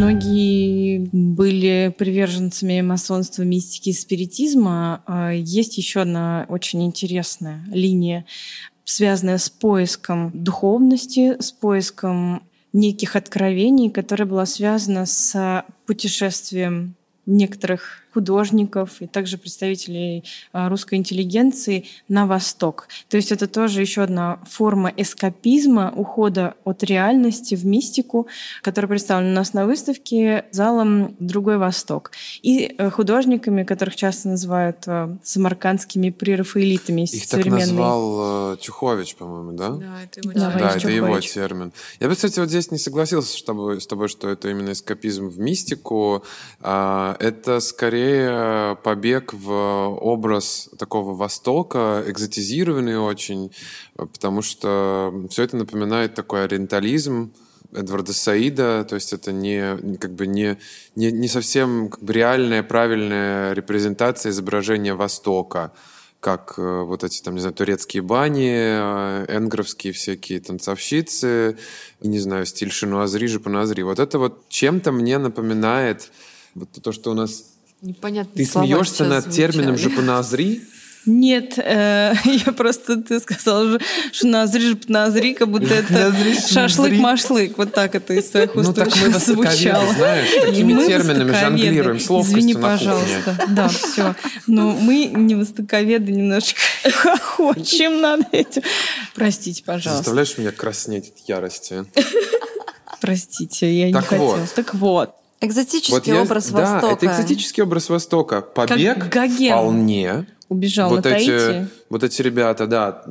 Многие были приверженцами масонства, мистики спиритизма. А есть еще одна очень интересная линия, связанная с поиском духовности, с поиском неких откровений, которая была связана с путешествием некоторых художников и также представителей а, русской интеллигенции на восток. То есть это тоже еще одна форма эскапизма, ухода от реальности в мистику, которая представлена у нас на выставке залом «Другой Восток». И э, художниками, которых часто называют э, самаркандскими прерафаэлитами Их так назвал э, Чухович, по-моему, да? Да, это его, да, да, это его термин. Я бы, кстати, вот здесь не согласился с тобой, с тобой, что это именно эскапизм в мистику. А, это скорее скорее побег в образ такого Востока, экзотизированный очень, потому что все это напоминает такой ориентализм, Эдварда Саида, то есть это не как бы не не, не совсем как бы реальная правильная репрезентация изображения Востока, как э, вот эти там не знаю турецкие бани, э, энгровские всякие танцовщицы, не знаю стиль шинуазри, жапоназри. Вот это вот чем-то мне напоминает вот то, что у нас Непонятные Ты смеешься над звучали. термином «жопоназри»? Нет, э, я просто, ты сказала, что назри, назри, как будто это шашлык-машлык. Вот так это из твоих уст Ну так мы звучало. знаешь, такими терминами жонглируем. С Извини, пожалуйста. Да, все. Но мы не востоковеды, немножечко хохочем над этим. Простите, пожалуйста. Заставляешь меня краснеть от ярости. Простите, я не хотела. Так вот. Экзотический вот я, образ да, Востока. это экзотический образ Востока. Побег как Гоген вполне. Убежал вот на эти. Вот эти ребята, да,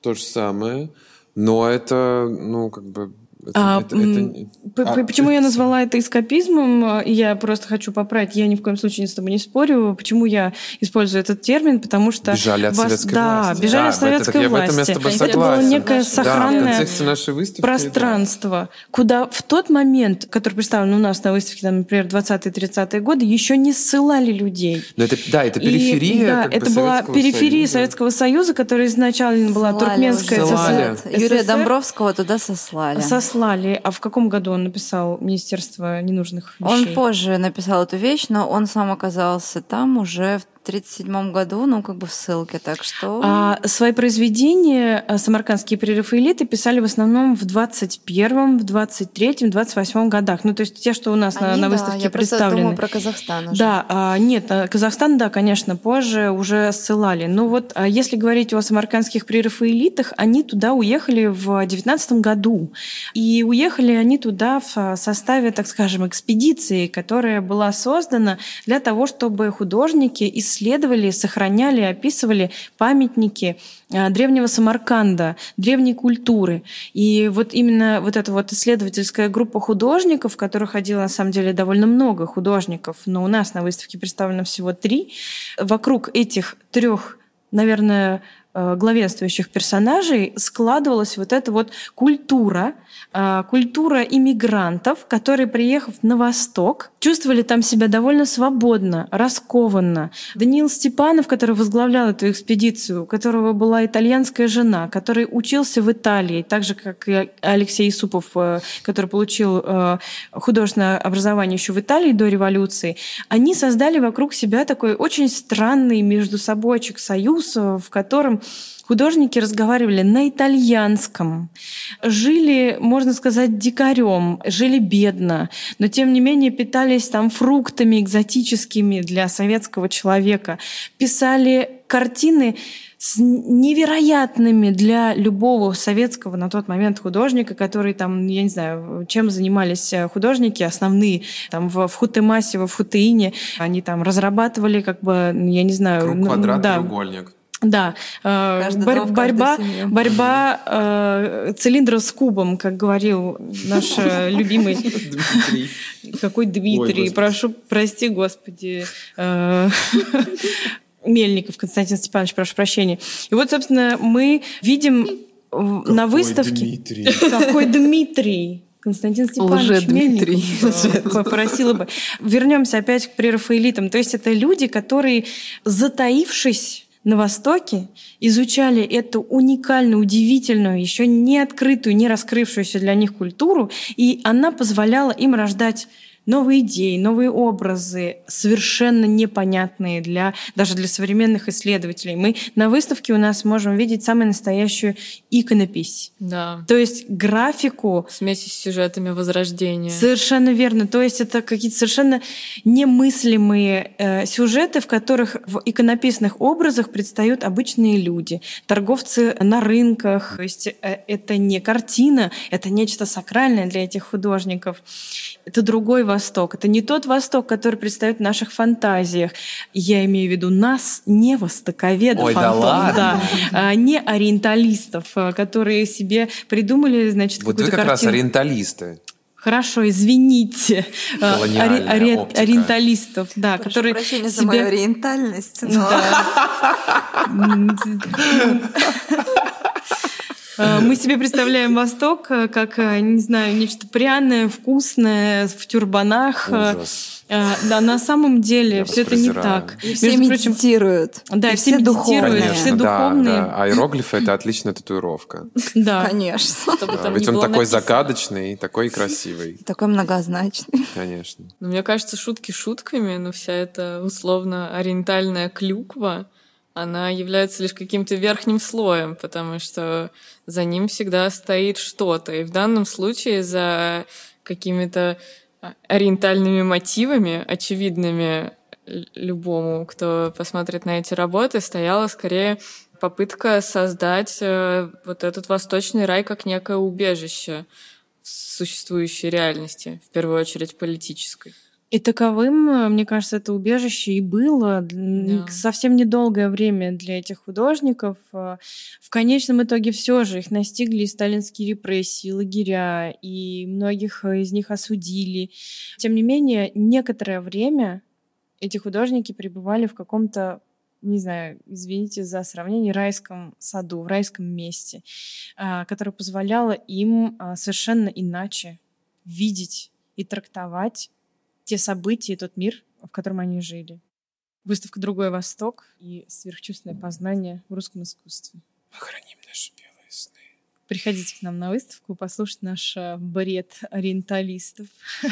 то же самое. Но это, ну, как бы это, а, это, это... А, почему я назвала это эскапизмом? Я просто хочу поправить. Я ни в коем случае с тобой не спорю. Почему я использую этот термин? Потому что бежали от вас... советской да, власти. Бежали да, от советской это, власти. Я в этом я с тобой это было некое сохранное да, нашей выставки, пространство, да. куда в тот момент, который представлен у нас на выставке, там, например, 20-30-е годы, еще не ссылали людей. Но это, да, это периферия. И, да, это была периферия Союза. Советского Союза, которая изначально была ссылали туркменская СССР. Юрия Домбровского туда сослали. Сослали. А в каком году он написал Министерство ненужных вещей? Он позже написал эту вещь, но он сам оказался там уже в 1937 году, ну, как бы в ссылке, так что... А свои произведения э, самаркандские прерафаэлиты писали в основном в 21-м, в 23-м, 28-м годах. Ну, то есть те, что у нас Они, на, на да, выставке я представлены. думаю про Казахстан уже. Да, а, нет, э, Казахстан, да, конечно, позже уже ссылали. Но вот а если говорить о самаркандских прерафаэлитах, они туда уехали в 19 году. И уехали они туда в составе, так скажем, экспедиции, которая была создана для того, чтобы художники из исследовали, сохраняли, описывали памятники э, древнего Самарканда, древней культуры. И вот именно вот эта вот исследовательская группа художников, в которой ходило на самом деле довольно много художников, но у нас на выставке представлено всего три, вокруг этих трех, наверное, главенствующих персонажей складывалась вот эта вот культура, э, культура иммигрантов, которые, приехав на Восток, чувствовали там себя довольно свободно, раскованно. Даниил Степанов, который возглавлял эту экспедицию, у которого была итальянская жена, который учился в Италии, так же, как и Алексей Исупов, э, который получил э, художественное образование еще в Италии до революции, они создали вокруг себя такой очень странный между собойчик союз, в котором Художники разговаривали на итальянском, жили, можно сказать, дикарем, жили бедно, но тем не менее питались там фруктами экзотическими для советского человека, писали картины с невероятными для любого советского на тот момент художника, который там, я не знаю, чем занимались художники основные, там в, в Хутемасе, в Хутеине, они там разрабатывали как бы, я не знаю... Круг, квадрат, да, треугольник. Да, э, борь, борьба, борьба э, цилиндра с кубом, как говорил наш э, любимый Дмитрий. Какой Дмитрий? Ой, Прошу, прости, господи. Э, Мельников Константин Степанович, прошу прощения. И вот, собственно, мы видим Какой на выставке... Дмитрий? Какой Дмитрий? Константин Степанович Мельников попросила бы. Вернемся опять к прерафаэлитам. То есть это люди, которые, затаившись на Востоке, изучали эту уникальную, удивительную, еще не открытую, не раскрывшуюся для них культуру, и она позволяла им рождать новые идеи, новые образы, совершенно непонятные для, даже для современных исследователей. Мы на выставке у нас можем видеть самую настоящую иконопись. Да. То есть графику... Смеси с сюжетами Возрождения. Совершенно верно. То есть это какие-то совершенно немыслимые э, сюжеты, в которых в иконописных образах предстают обычные люди, торговцы на рынках. То есть э, это не картина, это нечто сакральное для этих художников. Это другой Восток. Это не тот Восток, который предстает в наших фантазиях. Я имею в виду нас, не востоковедов, Ой, да Антон, ладно? да, а, не ориенталистов, а, которые себе придумали, значит, Вот вы какую-то как раз картину. ориенталисты. Хорошо, извините. А, ори- ори- оптика. ориенталистов, да, Прошу которые прощения за себе- мою ориентальность, но Э, Мы себе представляем Восток э, как, э, не знаю, нечто пряное, вкусное, в тюрбанах. э, Ужас. э, Да, на самом деле Я все это не так. и все Между прочим, медитируют. Да, и все все духовные. все Конечно, да, духовные. да. А иероглифы — это отличная татуировка. да. Конечно. Да, Ведь он такой написано. загадочный, такой красивый. Такой многозначный. Конечно. Ну, мне кажется, шутки шутками, но вся эта условно ориентальная клюква, она является лишь каким-то верхним слоем, потому что за ним всегда стоит что-то. И в данном случае за какими-то а, ориентальными мотивами, очевидными любому, кто посмотрит на эти работы, стояла скорее попытка создать э, вот этот восточный рай как некое убежище в существующей реальности, в первую очередь политической. И таковым, э, мне кажется, это убежище и было Да. совсем недолгое время для этих художников. Э, В конечном итоге все же их настигли и сталинские репрессии, лагеря, и многих э, из них осудили. Тем не менее, некоторое время эти художники пребывали в каком-то не знаю, извините за сравнение, райском саду, в райском месте, которое позволяло им совершенно иначе видеть и трактовать те события и тот мир, в котором они жили. Выставка «Другой Восток» и сверхчувственное познание в русском искусстве. Охраним наши белые сны. Приходите к нам на выставку, послушать наш э, бред ориенталистов.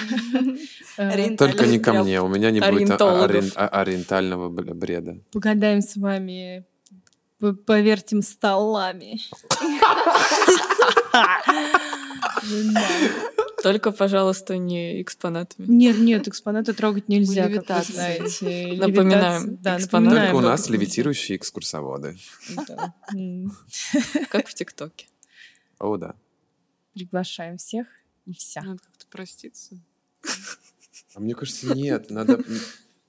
Э, Только не ко мне, у меня не будет ориентального бреда. Погадаем с вами, повертим столами. Только, пожалуйста, не экспонатами. Нет, нет, экспонаты трогать нельзя, как вы Левитация. знаете. Напоминаем, Да, экспонаты. Только у нас левитирующие экскурсоводы. Как в ТикТоке. О, да. Приглашаем всех и вся. Надо как-то проститься. А мне кажется, нет. Надо...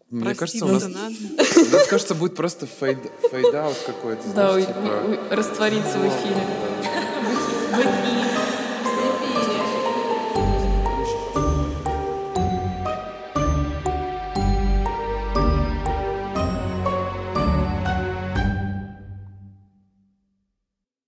Мне кажется, у нас, Проститься у надо. нас, кажется, будет просто fade- fade-out какой-то. Да, знаешь, у- типа- раствориться в эфире. В эфире.